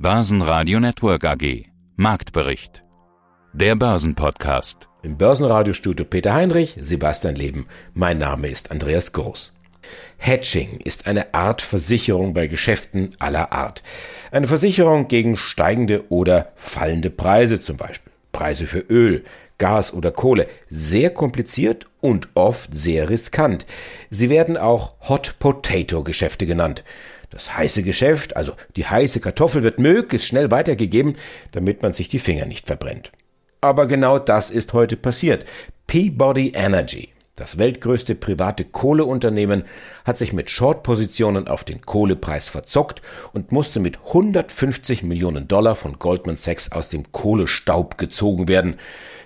Börsenradio Network AG. Marktbericht. Der Börsenpodcast. Im Börsenradiostudio Peter Heinrich, Sebastian Leben. Mein Name ist Andreas Groß. Hedging ist eine Art Versicherung bei Geschäften aller Art. Eine Versicherung gegen steigende oder fallende Preise zum Beispiel. Preise für Öl, Gas oder Kohle. Sehr kompliziert und oft sehr riskant. Sie werden auch Hot Potato Geschäfte genannt. Das heiße Geschäft, also die heiße Kartoffel, wird möglichst schnell weitergegeben, damit man sich die Finger nicht verbrennt. Aber genau das ist heute passiert. Peabody Energy, das weltgrößte private Kohleunternehmen, hat sich mit Short-Positionen auf den Kohlepreis verzockt und musste mit 150 Millionen Dollar von Goldman Sachs aus dem Kohlestaub gezogen werden.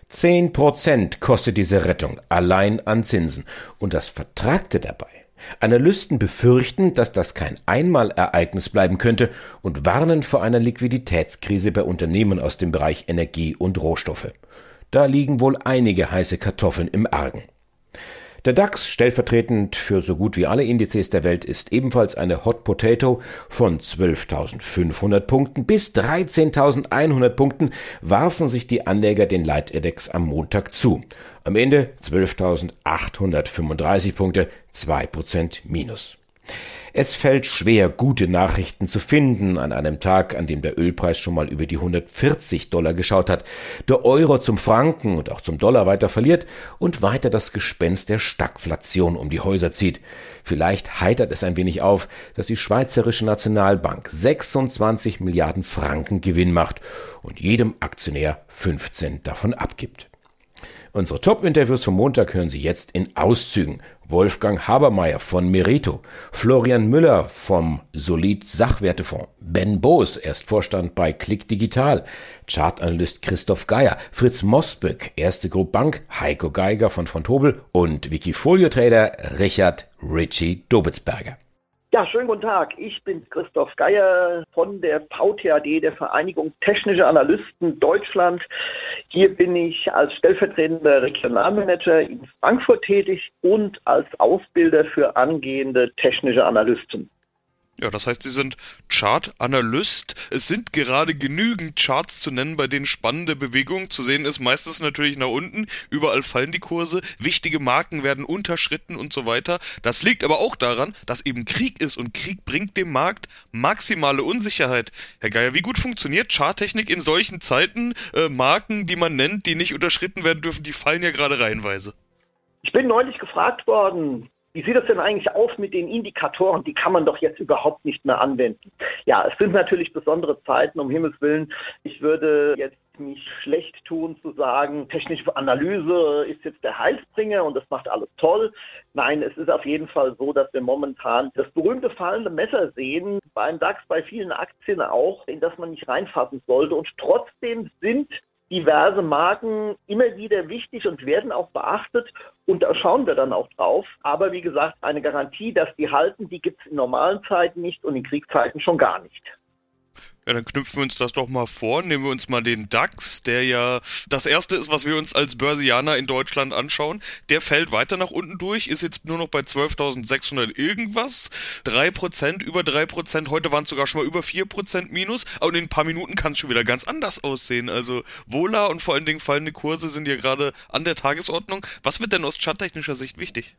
Zehn Prozent kostet diese Rettung allein an Zinsen. Und das Vertragte dabei. Analysten befürchten, dass das kein Einmalereignis bleiben könnte und warnen vor einer Liquiditätskrise bei Unternehmen aus dem Bereich Energie und Rohstoffe. Da liegen wohl einige heiße Kartoffeln im Argen. Der DAX, stellvertretend für so gut wie alle Indizes der Welt, ist ebenfalls eine Hot Potato von 12.500 Punkten bis 13.100 Punkten warfen sich die Anleger den Leitindex am Montag zu. Am Ende 12.835 Punkte, 2% Minus. Es fällt schwer, gute Nachrichten zu finden an einem Tag, an dem der Ölpreis schon mal über die 140 Dollar geschaut hat, der Euro zum Franken und auch zum Dollar weiter verliert und weiter das Gespenst der Stagflation um die Häuser zieht. Vielleicht heitert es ein wenig auf, dass die Schweizerische Nationalbank 26 Milliarden Franken Gewinn macht und jedem Aktionär 15 davon abgibt. Unsere Top-Interviews vom Montag hören Sie jetzt in Auszügen. Wolfgang Habermeier von Merito, Florian Müller vom Solid Sachwertefonds, Ben Boos, erst Vorstand bei Click Digital, Chartanalyst Christoph Geier, Fritz Mosböck, Erste Group Bank, Heiko Geiger von von Tobel und Wikifolio-Trader Richard Ritchie Dobitzberger. Ja, schönen guten Tag. Ich bin Christoph Geier von der VTAD, der Vereinigung Technische Analysten Deutschland. Hier bin ich als stellvertretender Regionalmanager in Frankfurt tätig und als Ausbilder für angehende technische Analysten. Ja, das heißt, Sie sind Chart-Analyst. Es sind gerade genügend Charts zu nennen, bei denen spannende Bewegungen zu sehen ist. Meistens natürlich nach unten. Überall fallen die Kurse. Wichtige Marken werden unterschritten und so weiter. Das liegt aber auch daran, dass eben Krieg ist und Krieg bringt dem Markt maximale Unsicherheit. Herr Geier, wie gut funktioniert Charttechnik in solchen Zeiten? Äh, Marken, die man nennt, die nicht unterschritten werden dürfen, die fallen ja gerade reihenweise. Ich bin neulich gefragt worden, wie sieht es denn eigentlich aus mit den Indikatoren? Die kann man doch jetzt überhaupt nicht mehr anwenden. Ja, es sind natürlich besondere Zeiten, um Himmels Willen. Ich würde jetzt mich schlecht tun zu sagen, technische Analyse ist jetzt der Heilsbringer und das macht alles toll. Nein, es ist auf jeden Fall so, dass wir momentan das berühmte fallende Messer sehen, beim DAX, bei vielen Aktien auch, in das man nicht reinfassen sollte. Und trotzdem sind diverse Marken immer wieder wichtig und werden auch beachtet und da schauen wir dann auch drauf. Aber wie gesagt, eine Garantie, dass die halten, die gibt es in normalen Zeiten nicht und in Kriegszeiten schon gar nicht. Ja, dann knüpfen wir uns das doch mal vor. Nehmen wir uns mal den DAX, der ja das erste ist, was wir uns als Börsianer in Deutschland anschauen. Der fällt weiter nach unten durch, ist jetzt nur noch bei 12.600 irgendwas. Drei Prozent, über drei Prozent. Heute waren es sogar schon mal über vier Prozent minus. Und in ein paar Minuten kann es schon wieder ganz anders aussehen. Also Vola und vor allen Dingen fallende Kurse sind ja gerade an der Tagesordnung. Was wird denn aus charttechnischer Sicht wichtig?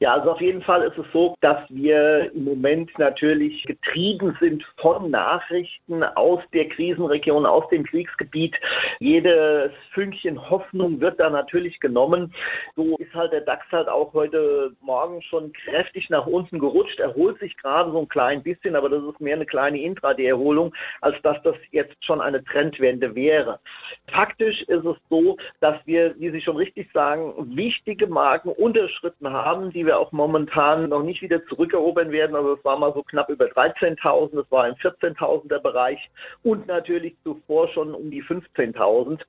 Ja, also auf jeden Fall ist es so, dass wir im Moment natürlich getrieben sind von Nachrichten aus der Krisenregion, aus dem Kriegsgebiet. Jedes Fünkchen Hoffnung wird da natürlich genommen. So ist halt der DAX halt auch heute Morgen schon kräftig nach unten gerutscht, erholt sich gerade so ein klein bisschen, aber das ist mehr eine kleine Intraday-Erholung, als dass das jetzt schon eine Trendwende wäre. Faktisch ist es so, dass wir, wie Sie schon richtig sagen, wichtige Marken unterschritten haben, die wir auch momentan noch nicht wieder zurückerobern werden. Also es war mal so knapp über 13.000, es war ein 14.000er Bereich und natürlich zuvor schon um die 15.000.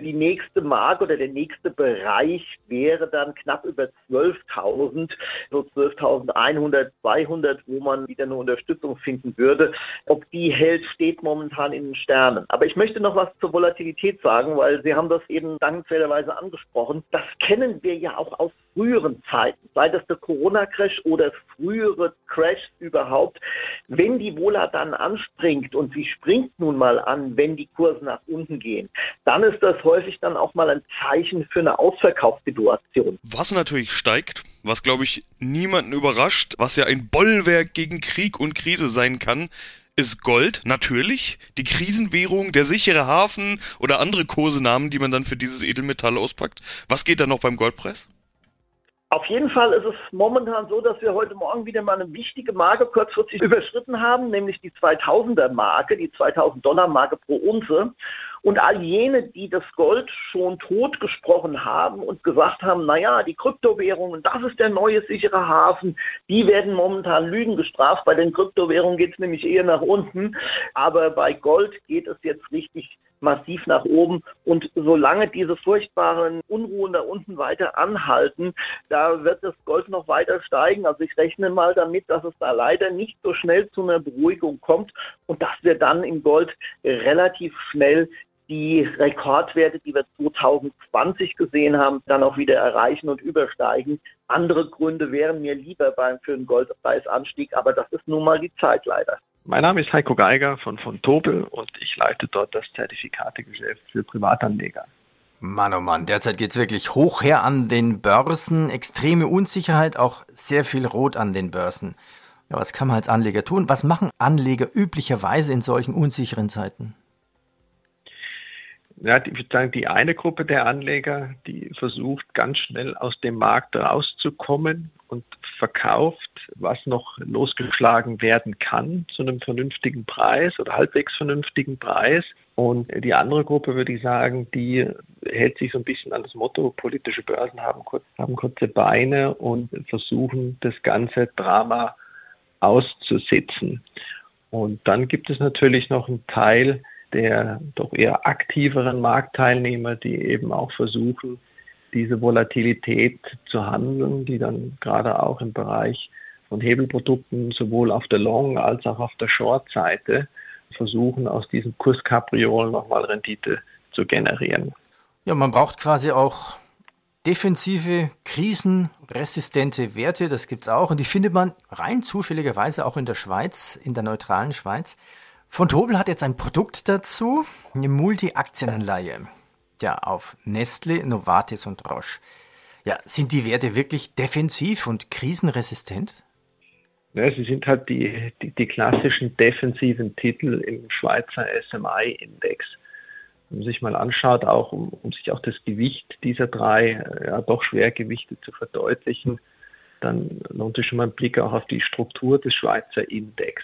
Die nächste Marke oder der nächste Bereich wäre dann knapp über 12.000, so 12.100, 200, wo man wieder eine Unterstützung finden würde. Ob die hält, steht momentan in den Sternen. Aber ich möchte noch was zur Volatilität sagen, weil Sie haben das eben dankenswerterweise angesprochen. Das kennen wir ja auch aus früheren Zeiten, sei erste Corona-Crash oder frühere Crashs überhaupt, wenn die Vola dann anspringt und sie springt nun mal an, wenn die Kurse nach unten gehen, dann ist das häufig dann auch mal ein Zeichen für eine Ausverkaufssituation. Was natürlich steigt, was glaube ich niemanden überrascht, was ja ein Bollwerk gegen Krieg und Krise sein kann, ist Gold, natürlich, die Krisenwährung, der sichere Hafen oder andere Kosenamen, die man dann für dieses Edelmetall auspackt. Was geht da noch beim Goldpreis? Auf jeden Fall ist es momentan so, dass wir heute Morgen wieder mal eine wichtige Marke kurzfristig überschritten haben, nämlich die 2000er Marke, die 2000 Dollar Marke pro Unze. Und all jene, die das Gold schon totgesprochen haben und gesagt haben, naja, die Kryptowährungen, das ist der neue sichere Hafen, die werden momentan Lügen gestraft. Bei den Kryptowährungen geht es nämlich eher nach unten. Aber bei Gold geht es jetzt richtig massiv nach oben. Und solange diese furchtbaren Unruhen da unten weiter anhalten, da wird das Gold noch weiter steigen. Also ich rechne mal damit, dass es da leider nicht so schnell zu einer Beruhigung kommt und dass wir dann im Gold relativ schnell die Rekordwerte, die wir 2020 gesehen haben, dann auch wieder erreichen und übersteigen. Andere Gründe wären mir lieber beim für einen Goldpreisanstieg, aber das ist nun mal die Zeit leider. Mein Name ist Heiko Geiger von von Tobel und ich leite dort das Zertifikategeschäft für Privatanleger. Mann, oh Mann, derzeit geht es wirklich hoch her an den Börsen, extreme Unsicherheit, auch sehr viel Rot an den Börsen. Ja, was kann man als Anleger tun? Was machen Anleger üblicherweise in solchen unsicheren Zeiten? ja, ich würde sagen, die eine Gruppe der Anleger, die versucht ganz schnell aus dem Markt rauszukommen und verkauft, was noch losgeschlagen werden kann zu einem vernünftigen Preis oder halbwegs vernünftigen Preis. Und die andere Gruppe, würde ich sagen, die hält sich so ein bisschen an das Motto, politische Börsen haben, haben kurze Beine und versuchen das ganze Drama auszusitzen. Und dann gibt es natürlich noch einen Teil, der doch eher aktiveren Marktteilnehmer, die eben auch versuchen, diese Volatilität zu handeln, die dann gerade auch im Bereich von Hebelprodukten sowohl auf der Long- als auch auf der Short-Seite versuchen, aus diesem Kurskapriolen nochmal Rendite zu generieren. Ja, man braucht quasi auch defensive, krisenresistente Werte, das gibt es auch und die findet man rein zufälligerweise auch in der Schweiz, in der neutralen Schweiz. Von Tobel hat jetzt ein Produkt dazu, eine Multi-Aktienanleihe. Ja, auf Nestle, Novartis und Roche. Ja, sind die Werte wirklich defensiv und krisenresistent? Ja, sie sind halt die, die, die klassischen defensiven Titel im Schweizer SMI-Index. Wenn man sich mal anschaut, auch um, um sich auch das Gewicht dieser drei ja, doch Schwergewichte zu verdeutlichen, dann lohnt sich schon mal ein Blick auch auf die Struktur des Schweizer Index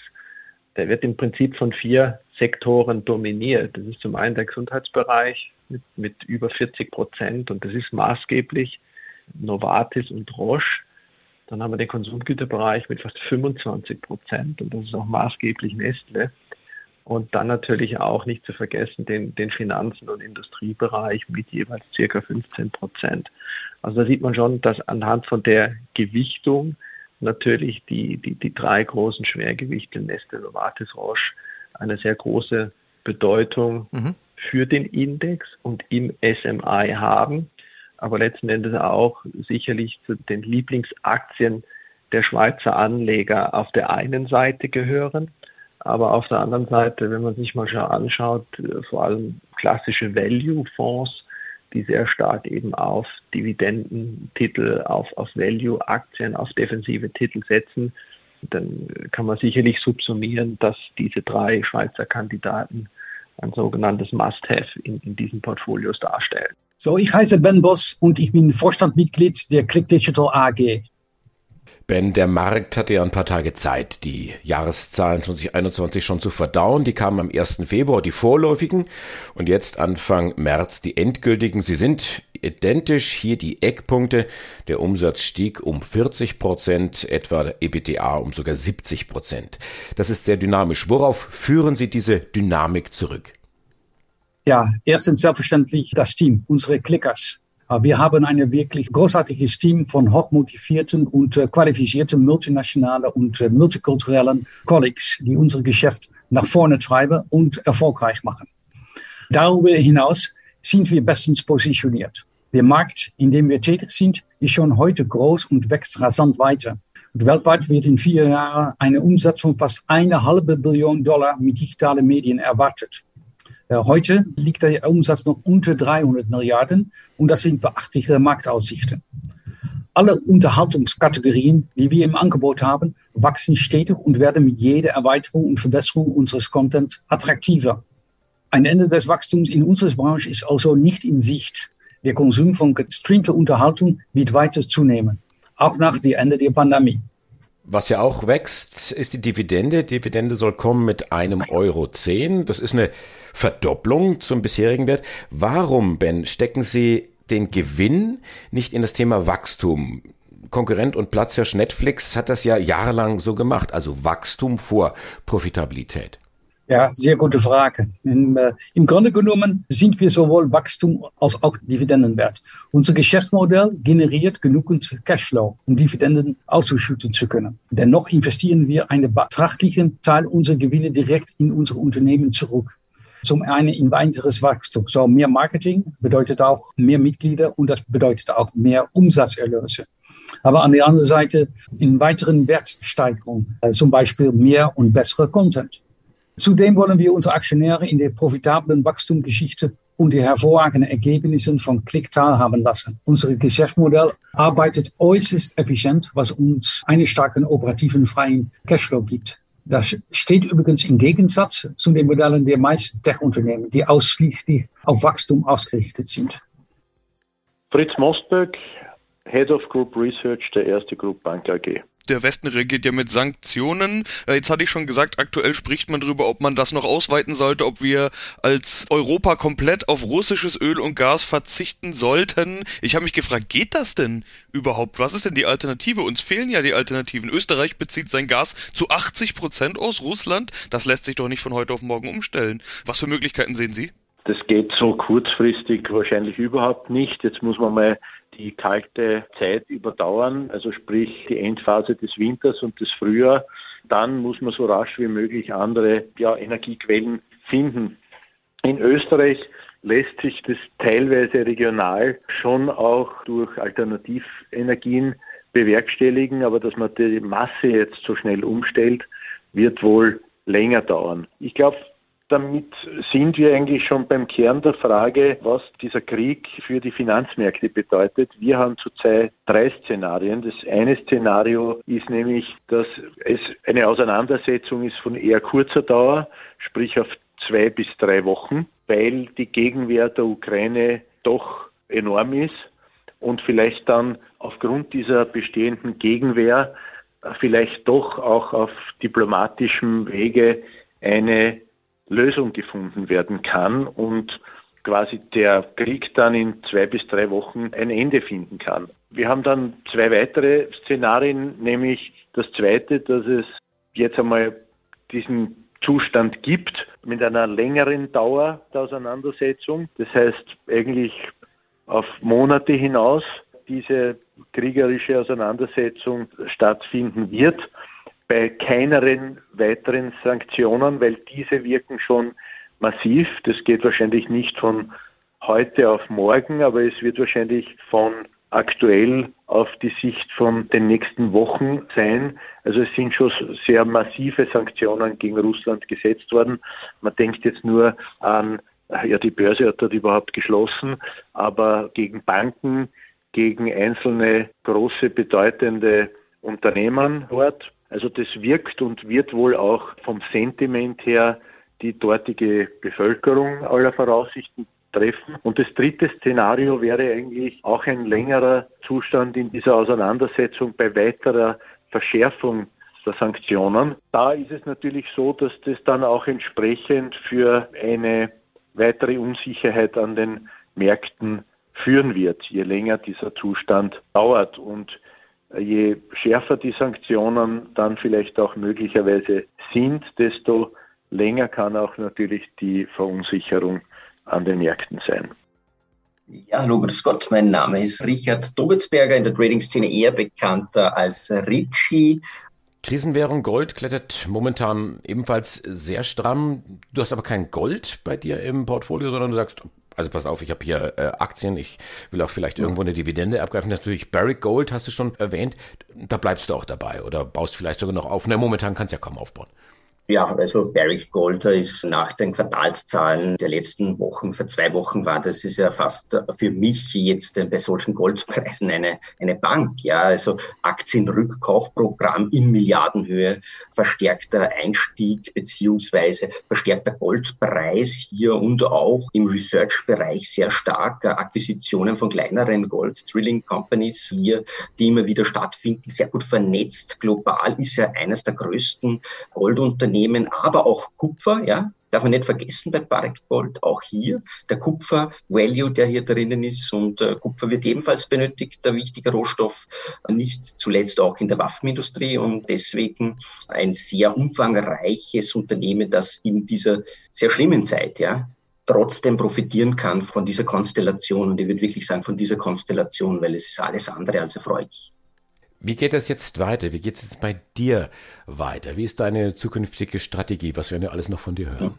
der wird im Prinzip von vier Sektoren dominiert. Das ist zum einen der Gesundheitsbereich mit, mit über 40 Prozent und das ist maßgeblich Novartis und Roche. Dann haben wir den Konsumgüterbereich mit fast 25 Prozent und das ist auch maßgeblich Nestle. Und dann natürlich auch nicht zu vergessen den, den Finanzen- und Industriebereich mit jeweils circa 15 Prozent. Also da sieht man schon, dass anhand von der Gewichtung natürlich die, die, die drei großen Schwergewichte Nestle, Novartis, Roche eine sehr große Bedeutung mhm. für den Index und im SMI haben, aber letzten Endes auch sicherlich zu den Lieblingsaktien der Schweizer Anleger auf der einen Seite gehören, aber auf der anderen Seite, wenn man sich mal schon anschaut, vor allem klassische Value-Fonds, die sehr stark eben auf Dividendentitel, auf, auf Value-Aktien, auf defensive Titel setzen, dann kann man sicherlich subsumieren, dass diese drei Schweizer Kandidaten ein sogenanntes Must-Have in, in diesen Portfolios darstellen. So, ich heiße Ben Boss und ich bin Vorstandmitglied der Click Digital AG. Ben, der Markt hatte ja ein paar Tage Zeit, die Jahreszahlen 2021 schon zu verdauen. Die kamen am 1. Februar, die vorläufigen, und jetzt Anfang März die endgültigen. Sie sind identisch. Hier die Eckpunkte. Der Umsatz stieg um 40 Prozent, etwa der EBTA um sogar 70 Prozent. Das ist sehr dynamisch. Worauf führen Sie diese Dynamik zurück? Ja, erstens selbstverständlich das Team, unsere Clickers. Wir haben ein wirklich großartiges Team von hochmotivierten und äh, qualifizierten multinationalen und äh, multikulturellen Colleagues, die unser Geschäft nach vorne treiben und erfolgreich machen. Darüber hinaus sind wir bestens positioniert. Der Markt, in dem wir tätig sind, ist schon heute groß und wächst rasant weiter. Und weltweit wird in vier Jahren ein Umsatz von fast eine halbe Billion Dollar mit digitalen Medien erwartet. Heute liegt der Umsatz noch unter 300 Milliarden und das sind beachtliche Marktaussichten. Alle Unterhaltungskategorien, die wir im Angebot haben, wachsen stetig und werden mit jeder Erweiterung und Verbesserung unseres Contents attraktiver. Ein Ende des Wachstums in unserer Branche ist also nicht in Sicht. Der Konsum von gestreamter Unterhaltung wird weiter zunehmen, auch nach dem Ende der Pandemie. Was ja auch wächst, ist die Dividende. Die Dividende soll kommen mit einem Euro zehn. Das ist eine Verdopplung zum bisherigen Wert. Warum, Ben, stecken Sie den Gewinn nicht in das Thema Wachstum? Konkurrent und Platzhirsch Netflix hat das ja jahrelang so gemacht, also Wachstum vor Profitabilität. Ja, sehr gute Frage. Im, äh, Im Grunde genommen sind wir sowohl Wachstum als auch Dividendenwert. Unser Geschäftsmodell generiert genügend Cashflow, um Dividenden auszuschütten zu können. Dennoch investieren wir einen betrachtlichen Teil unserer Gewinne direkt in unsere Unternehmen zurück. Zum einen in weiteres Wachstum. So mehr Marketing bedeutet auch mehr Mitglieder und das bedeutet auch mehr Umsatzerlöse. Aber an der anderen Seite in weiteren Wertsteigerung, äh, zum Beispiel mehr und bessere Content. Zudem wollen wir unsere Aktionäre in der profitablen Wachstumsgeschichte und die hervorragenden Ergebnisse von Click teilhaben lassen. Unser Geschäftsmodell arbeitet äußerst effizient, was uns einen starken operativen freien Cashflow gibt. Das steht übrigens im Gegensatz zu den Modellen der meisten Tech-Unternehmen, die ausschließlich auf Wachstum ausgerichtet sind. Fritz Mosberg, Head of Group Research der Erste Group Bank AG der Westen reagiert ja mit Sanktionen. Äh, jetzt hatte ich schon gesagt, aktuell spricht man darüber, ob man das noch ausweiten sollte, ob wir als Europa komplett auf russisches Öl und Gas verzichten sollten. Ich habe mich gefragt, geht das denn überhaupt? Was ist denn die Alternative? Uns fehlen ja die Alternativen. Österreich bezieht sein Gas zu 80 Prozent aus Russland. Das lässt sich doch nicht von heute auf morgen umstellen. Was für Möglichkeiten sehen Sie? Das geht so kurzfristig wahrscheinlich überhaupt nicht. Jetzt muss man mal die kalte Zeit überdauern, also sprich die Endphase des Winters und des Frühjahrs. Dann muss man so rasch wie möglich andere ja, Energiequellen finden. In Österreich lässt sich das teilweise regional schon auch durch Alternativenergien bewerkstelligen, aber dass man die Masse jetzt so schnell umstellt, wird wohl länger dauern. Ich glaube, damit sind wir eigentlich schon beim Kern der Frage, was dieser Krieg für die Finanzmärkte bedeutet. Wir haben zurzeit drei Szenarien. Das eine Szenario ist nämlich, dass es eine Auseinandersetzung ist von eher kurzer Dauer, sprich auf zwei bis drei Wochen, weil die Gegenwehr der Ukraine doch enorm ist und vielleicht dann aufgrund dieser bestehenden Gegenwehr vielleicht doch auch auf diplomatischem Wege eine Lösung gefunden werden kann und quasi der Krieg dann in zwei bis drei Wochen ein Ende finden kann. Wir haben dann zwei weitere Szenarien, nämlich das zweite, dass es jetzt einmal diesen Zustand gibt mit einer längeren Dauer der Auseinandersetzung. Das heißt eigentlich auf Monate hinaus diese kriegerische Auseinandersetzung stattfinden wird bei keineren weiteren Sanktionen, weil diese wirken schon massiv. Das geht wahrscheinlich nicht von heute auf morgen, aber es wird wahrscheinlich von aktuell auf die Sicht von den nächsten Wochen sein. Also es sind schon sehr massive Sanktionen gegen Russland gesetzt worden. Man denkt jetzt nur an, ja, die Börse hat dort überhaupt geschlossen, aber gegen Banken, gegen einzelne große, bedeutende Unternehmen dort, also das wirkt und wird wohl auch vom Sentiment her die dortige Bevölkerung aller Voraussichten treffen. Und das dritte Szenario wäre eigentlich auch ein längerer Zustand in dieser Auseinandersetzung bei weiterer Verschärfung der Sanktionen. Da ist es natürlich so, dass das dann auch entsprechend für eine weitere Unsicherheit an den Märkten führen wird, je länger dieser Zustand dauert. Und je schärfer die Sanktionen dann vielleicht auch möglicherweise sind, desto länger kann auch natürlich die Verunsicherung an den Märkten sein. Ja, hallo, grüß Gott. Mein Name ist Richard Dobitzberger, in der Trading-Szene eher bekannter als Richie. Krisenwährung Gold klettert momentan ebenfalls sehr stramm. Du hast aber kein Gold bei dir im Portfolio, sondern du sagst, also pass auf, ich habe hier äh, Aktien, ich will auch vielleicht irgendwo eine Dividende abgreifen. Natürlich Barrick Gold hast du schon erwähnt, da bleibst du auch dabei oder baust vielleicht sogar noch auf. Na, momentan kannst du ja kaum aufbauen. Ja, also Barrick Gold ist nach den Quartalszahlen der letzten Wochen, vor zwei Wochen war das ist ja fast für mich jetzt bei solchen Goldpreisen eine, eine Bank. Ja, also Aktienrückkaufprogramm in Milliardenhöhe, verstärkter Einstieg beziehungsweise verstärkter Goldpreis hier und auch im Research-Bereich sehr stark Akquisitionen von kleineren Gold-Drilling Companies hier, die immer wieder stattfinden, sehr gut vernetzt. Global ist ja eines der größten Goldunternehmen Unternehmen, aber auch Kupfer, ja, darf man nicht vergessen bei Barrick Gold, auch hier der Kupfer-Value, der hier drinnen ist. Und äh, Kupfer wird ebenfalls benötigt, der wichtige Rohstoff, nicht zuletzt auch in der Waffenindustrie und deswegen ein sehr umfangreiches Unternehmen, das in dieser sehr schlimmen Zeit, ja, trotzdem profitieren kann von dieser Konstellation. Und ich würde wirklich sagen, von dieser Konstellation, weil es ist alles andere als erfreulich. Wie geht es jetzt weiter? Wie geht es jetzt bei dir weiter? Wie ist deine zukünftige Strategie? Was werden wir alles noch von dir hören?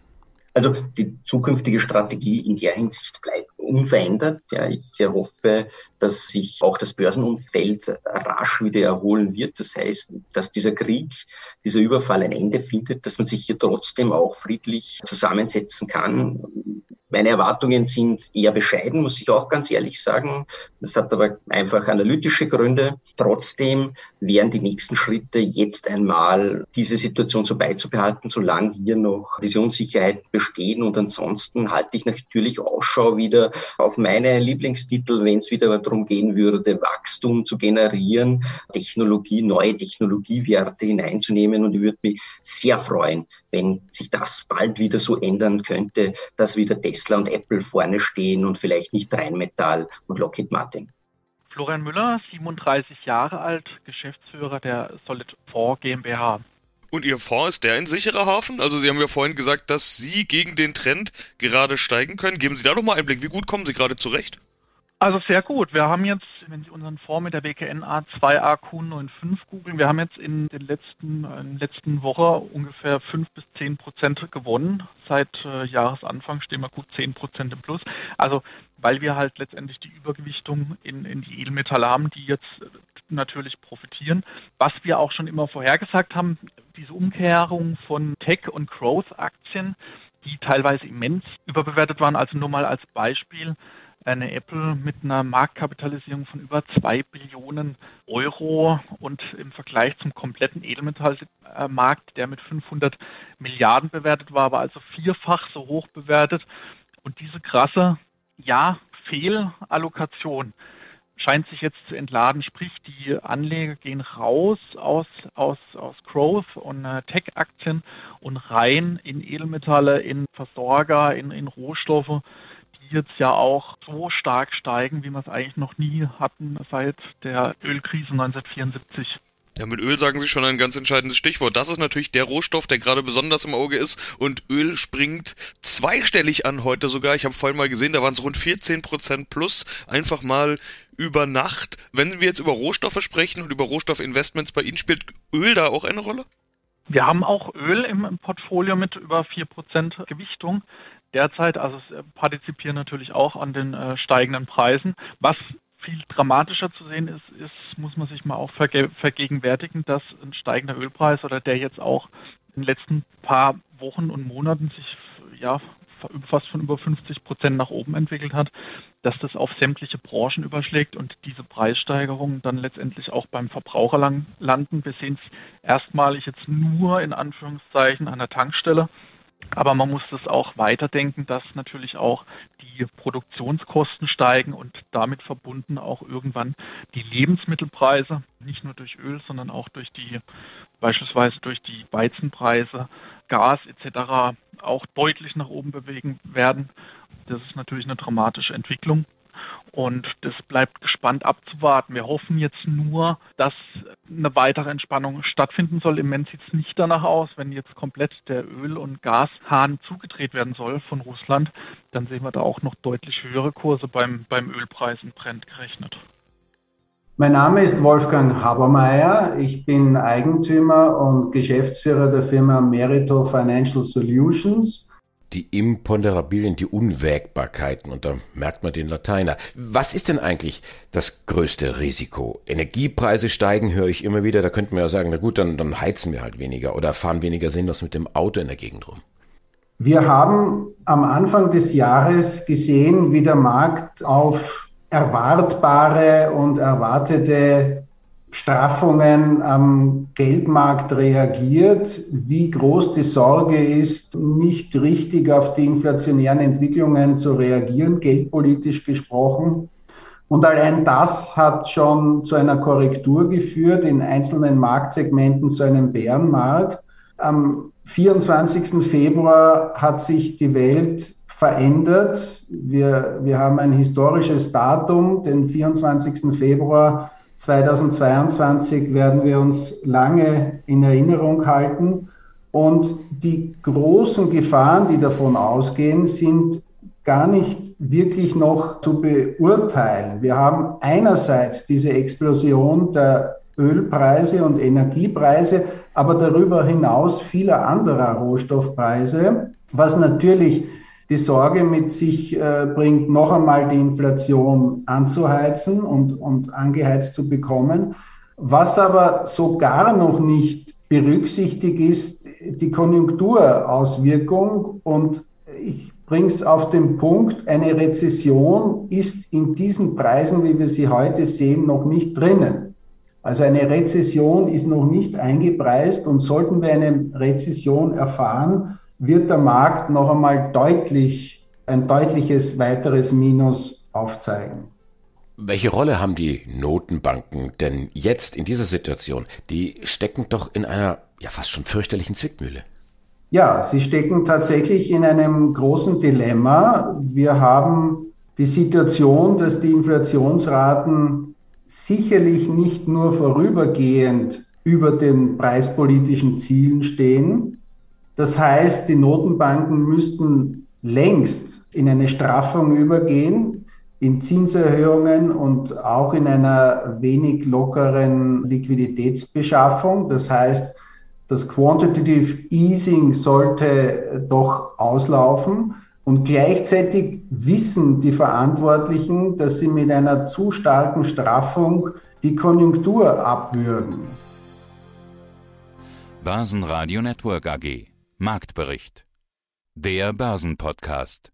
Also die zukünftige Strategie in der Hinsicht bleibt unverändert. Ja, ich hoffe, dass sich auch das Börsenumfeld rasch wieder erholen wird. Das heißt, dass dieser Krieg, dieser Überfall ein Ende findet, dass man sich hier trotzdem auch friedlich zusammensetzen kann. Meine Erwartungen sind eher bescheiden, muss ich auch ganz ehrlich sagen. Das hat aber einfach analytische Gründe. Trotzdem wären die nächsten Schritte jetzt einmal diese Situation so beizubehalten, solange hier noch diese Unsicherheit bestehen. Und ansonsten halte ich natürlich Ausschau wieder auf meine Lieblingstitel, wenn es wieder darum gehen würde, Wachstum zu generieren, Technologie, neue Technologiewerte hineinzunehmen. Und ich würde mich sehr freuen, wenn sich das bald wieder so ändern könnte, dass wieder Tesla und Apple vorne stehen und vielleicht nicht Rheinmetall und Lockheed Martin. Florian Müller, 37 Jahre alt, Geschäftsführer der Solid 4 GmbH. Und Ihr Fonds ist der ein sicherer Hafen? Also Sie haben ja vorhin gesagt, dass Sie gegen den Trend gerade steigen können. Geben Sie da doch mal einen Blick. Wie gut kommen Sie gerade zurecht? Also sehr gut. Wir haben jetzt, wenn Sie unseren Fonds mit der BKN A2AQ95 googeln, wir haben jetzt in den letzten, in letzten Woche ungefähr 5 bis 10 Prozent gewonnen. Seit äh, Jahresanfang stehen wir gut 10 Prozent im Plus. Also weil wir halt letztendlich die Übergewichtung in, in die Edelmetalle haben, die jetzt natürlich profitieren. Was wir auch schon immer vorhergesagt haben, diese Umkehrung von Tech- und Growth-Aktien, die teilweise immens überbewertet waren. Also nur mal als Beispiel eine Apple mit einer Marktkapitalisierung von über 2 Billionen Euro und im Vergleich zum kompletten Edelmetallmarkt, der mit 500 Milliarden bewertet war, war also vierfach so hoch bewertet. Und diese krasse, ja, Fehlallokation scheint sich jetzt zu entladen, sprich die Anleger gehen raus aus, aus, aus Growth und äh, Tech-Aktien und rein in Edelmetalle, in Versorger, in, in Rohstoffe jetzt ja auch so stark steigen, wie wir es eigentlich noch nie hatten seit der Ölkrise 1974. Ja, mit Öl sagen Sie schon ein ganz entscheidendes Stichwort. Das ist natürlich der Rohstoff, der gerade besonders im Auge ist. Und Öl springt zweistellig an heute sogar. Ich habe vorhin mal gesehen, da waren es rund 14 Prozent plus. Einfach mal über Nacht. Wenn wir jetzt über Rohstoffe sprechen und über Rohstoffinvestments bei Ihnen, spielt Öl da auch eine Rolle? Wir haben auch Öl im Portfolio mit über 4% Gewichtung derzeit. Also es äh, partizipieren natürlich auch an den äh, steigenden Preisen. Was viel dramatischer zu sehen ist, ist, muss man sich mal auch verge vergegenwärtigen, dass ein steigender Ölpreis oder der jetzt auch in den letzten paar Wochen und Monaten sich ja fast von über 50 Prozent nach oben entwickelt hat, dass das auf sämtliche Branchen überschlägt und diese Preissteigerungen dann letztendlich auch beim Verbraucher landen. Wir sehen es erstmalig jetzt nur in Anführungszeichen an der Tankstelle. Aber man muss das auch weiterdenken, dass natürlich auch die Produktionskosten steigen und damit verbunden auch irgendwann die Lebensmittelpreise, nicht nur durch Öl, sondern auch durch die, beispielsweise durch die Weizenpreise, Gas etc. auch deutlich nach oben bewegen werden. Das ist natürlich eine dramatische Entwicklung. Und das bleibt gespannt abzuwarten. Wir hoffen jetzt nur, dass eine weitere Entspannung stattfinden soll. Im Moment sieht es nicht danach aus. Wenn jetzt komplett der Öl- und Gashahn zugedreht werden soll von Russland, dann sehen wir da auch noch deutlich höhere Kurse beim, beim Ölpreis im Trend gerechnet. Mein Name ist Wolfgang Habermeier. Ich bin Eigentümer und Geschäftsführer der Firma Merito Financial Solutions. Die Imponderabilien, die Unwägbarkeiten und da merkt man den Lateiner. Was ist denn eigentlich das größte Risiko? Energiepreise steigen, höre ich immer wieder, da könnte man ja sagen, na gut, dann, dann heizen wir halt weniger oder fahren weniger sinnlos mit dem Auto in der Gegend rum. Wir haben am Anfang des Jahres gesehen, wie der Markt auf erwartbare und erwartete Straffungen am Geldmarkt reagiert, wie groß die Sorge ist, nicht richtig auf die inflationären Entwicklungen zu reagieren, geldpolitisch gesprochen. Und allein das hat schon zu einer Korrektur geführt, in einzelnen Marktsegmenten zu einem Bärenmarkt. Am 24. Februar hat sich die Welt verändert. Wir, wir haben ein historisches Datum, den 24. Februar 2022 werden wir uns lange in Erinnerung halten. Und die großen Gefahren, die davon ausgehen, sind gar nicht wirklich noch zu beurteilen. Wir haben einerseits diese Explosion der Ölpreise und Energiepreise, aber darüber hinaus vieler anderer Rohstoffpreise, was natürlich die Sorge mit sich äh, bringt, noch einmal die Inflation anzuheizen und, und angeheizt zu bekommen. Was aber so gar noch nicht berücksichtigt ist, die Konjunkturauswirkung. Und ich bringe es auf den Punkt, eine Rezession ist in diesen Preisen, wie wir sie heute sehen, noch nicht drinnen. Also eine Rezession ist noch nicht eingepreist und sollten wir eine Rezession erfahren, wird der Markt noch einmal deutlich, ein deutliches weiteres Minus aufzeigen. Welche Rolle haben die Notenbanken denn jetzt in dieser Situation? Die stecken doch in einer ja fast schon fürchterlichen Zwickmühle. Ja, sie stecken tatsächlich in einem großen Dilemma. Wir haben die Situation, dass die Inflationsraten sicherlich nicht nur vorübergehend über den preispolitischen Zielen stehen, das heißt, die Notenbanken müssten längst in eine Straffung übergehen, in Zinserhöhungen und auch in einer wenig lockeren Liquiditätsbeschaffung. Das heißt, das Quantitative Easing sollte doch auslaufen. Und gleichzeitig wissen die Verantwortlichen, dass sie mit einer zu starken Straffung die Konjunktur abwürgen. Basen Radio Network AG Marktbericht. Der Börsenpodcast.